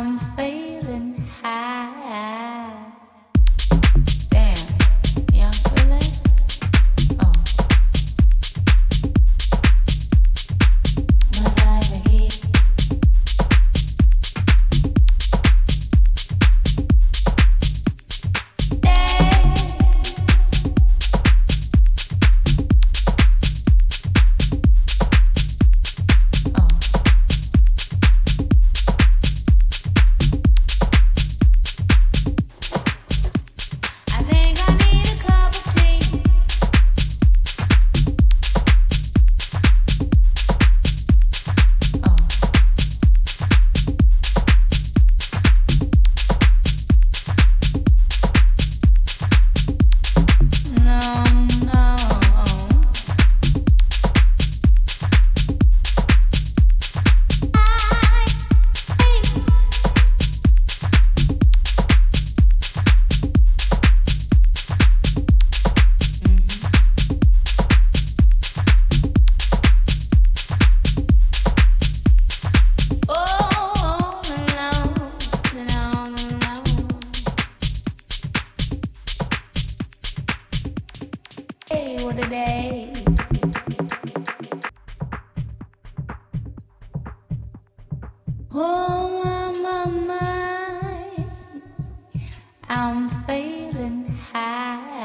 I'm feeling high. I'm feeling high.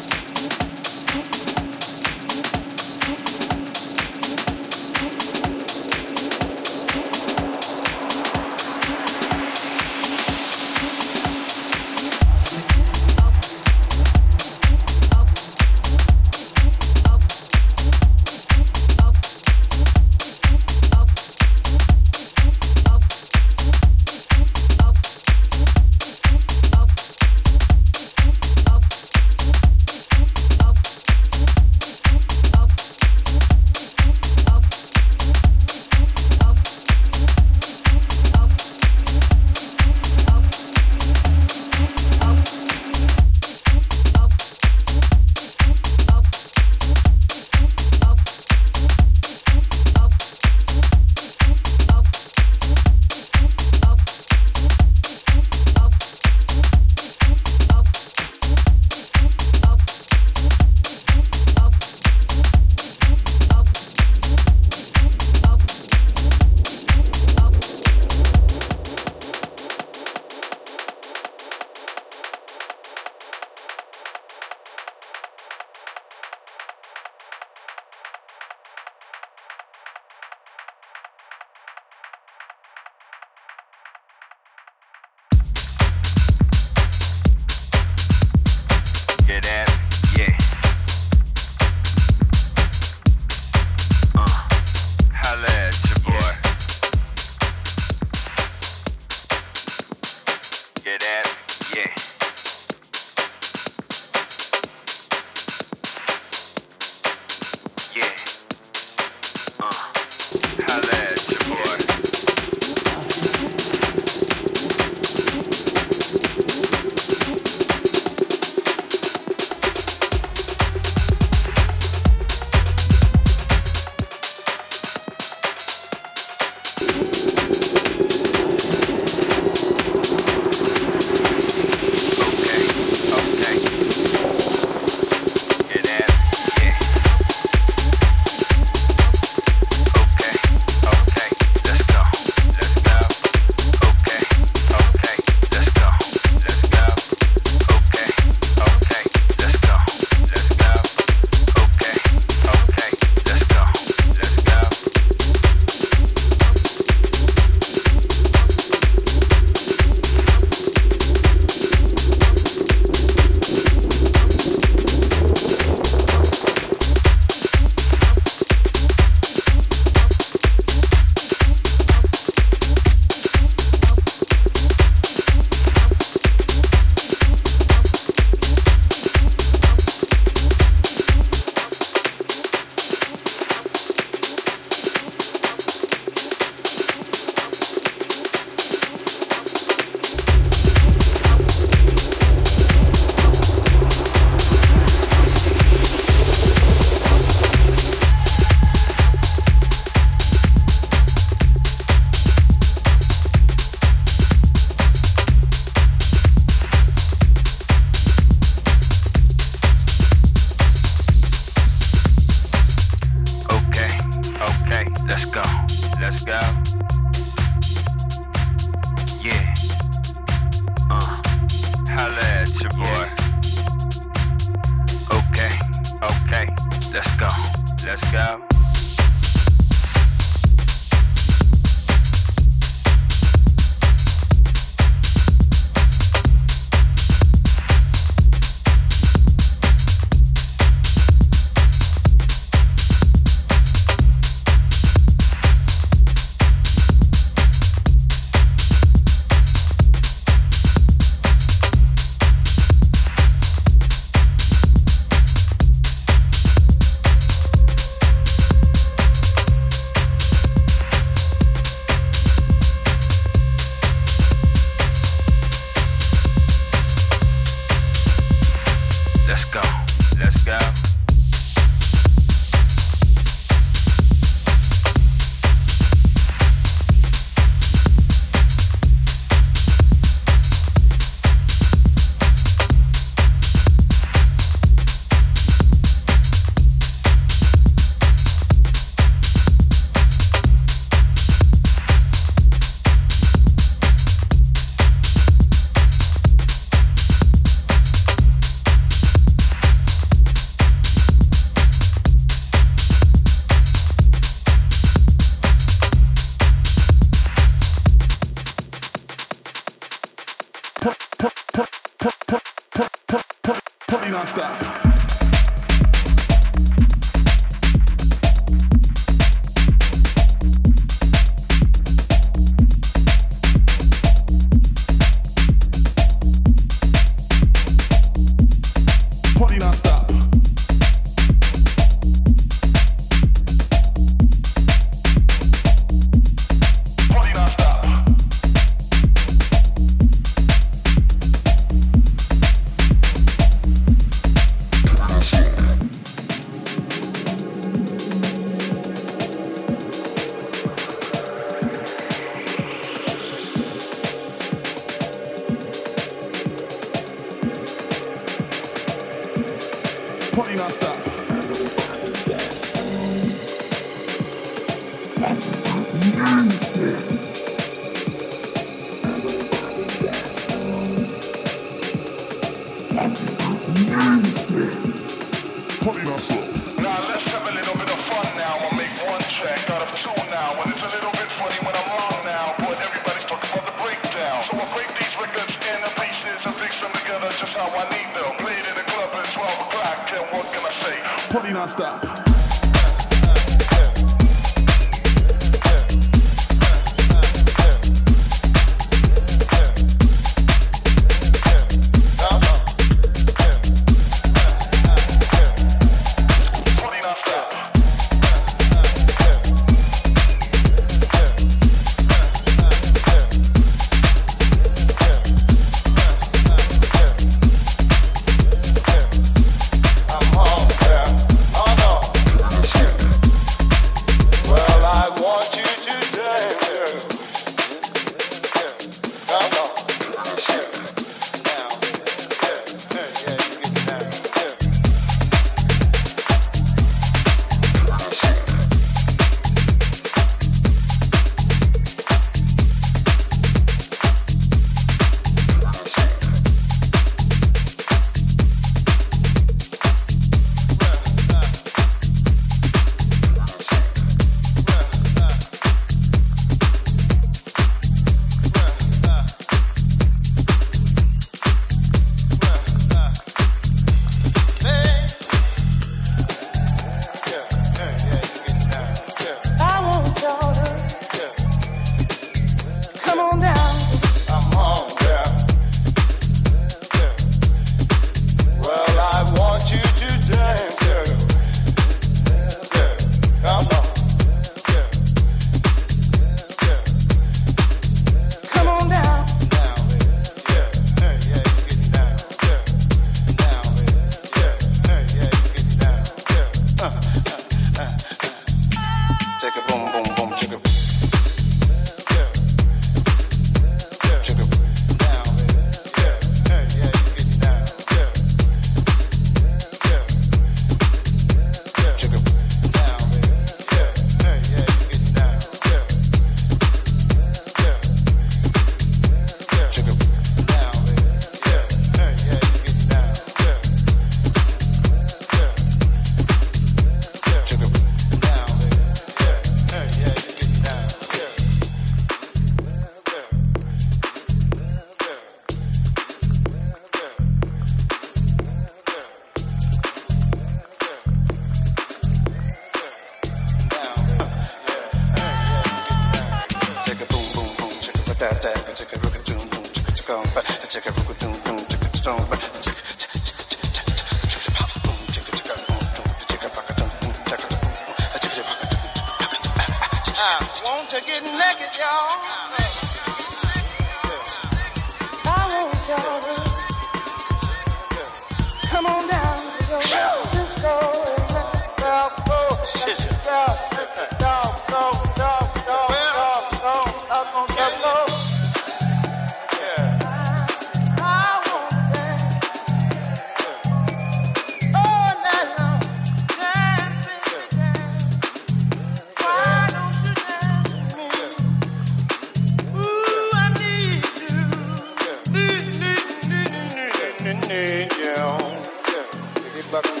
back.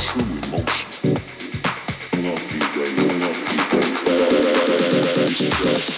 true emotion. Love people, love people, stress.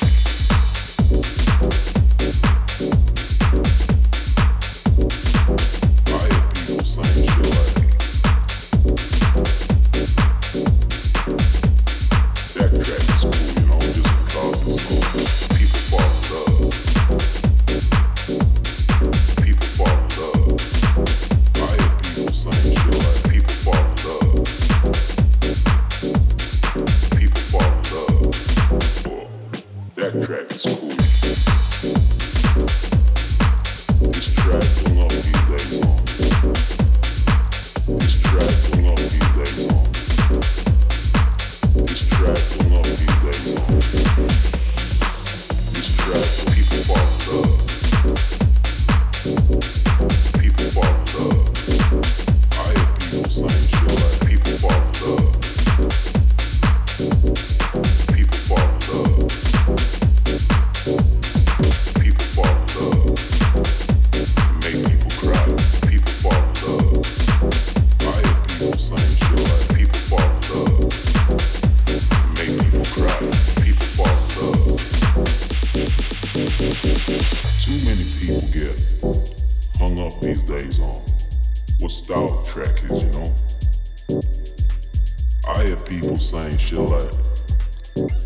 I hear people saying shit like,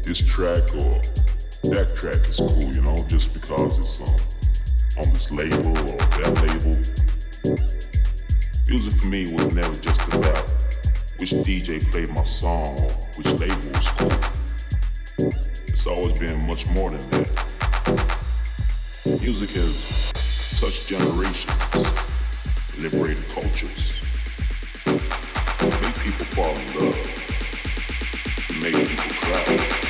this track or that track is cool, you know, just because it's um, on this label or that label. Music for me was never just about which DJ played my song or which label was cool. It's always been much more than that. Music has touched generations, liberated cultures, made people fall in love make you cry.